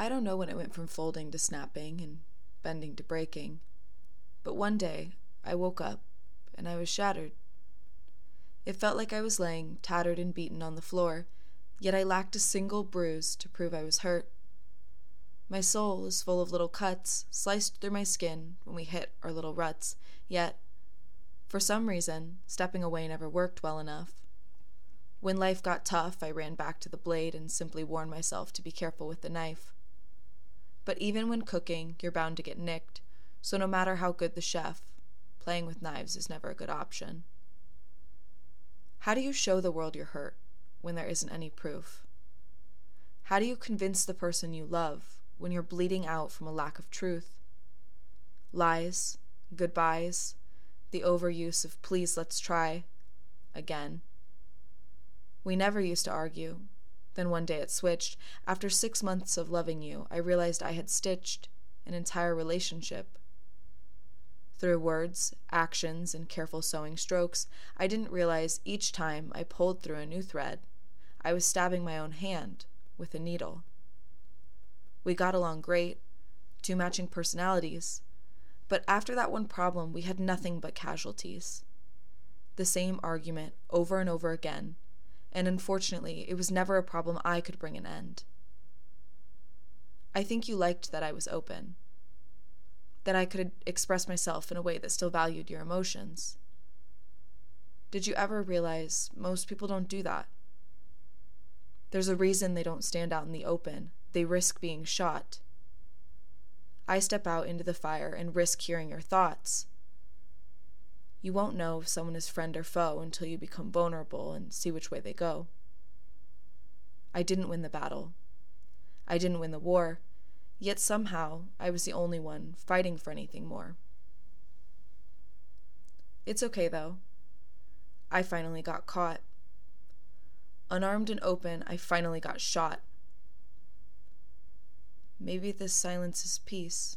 I don't know when it went from folding to snapping and bending to breaking, but one day I woke up and I was shattered. It felt like I was laying, tattered and beaten, on the floor, yet I lacked a single bruise to prove I was hurt. My soul is full of little cuts sliced through my skin when we hit our little ruts, yet, for some reason, stepping away never worked well enough. When life got tough, I ran back to the blade and simply warned myself to be careful with the knife. But even when cooking, you're bound to get nicked, so no matter how good the chef, playing with knives is never a good option. How do you show the world you're hurt when there isn't any proof? How do you convince the person you love when you're bleeding out from a lack of truth? Lies, goodbyes, the overuse of please let's try again. We never used to argue. Then one day it switched. After six months of loving you, I realized I had stitched an entire relationship. Through words, actions, and careful sewing strokes, I didn't realize each time I pulled through a new thread, I was stabbing my own hand with a needle. We got along great, two matching personalities, but after that one problem, we had nothing but casualties. The same argument over and over again and unfortunately, it was never a problem I could bring an end. I think you liked that I was open, that I could express myself in a way that still valued your emotions. Did you ever realize most people don't do that? There's a reason they don't stand out in the open, they risk being shot. I step out into the fire and risk hearing your thoughts. You won't know if someone is friend or foe until you become vulnerable and see which way they go. I didn't win the battle. I didn't win the war, yet somehow I was the only one fighting for anything more. It's okay though. I finally got caught. Unarmed and open, I finally got shot. Maybe this silence is peace.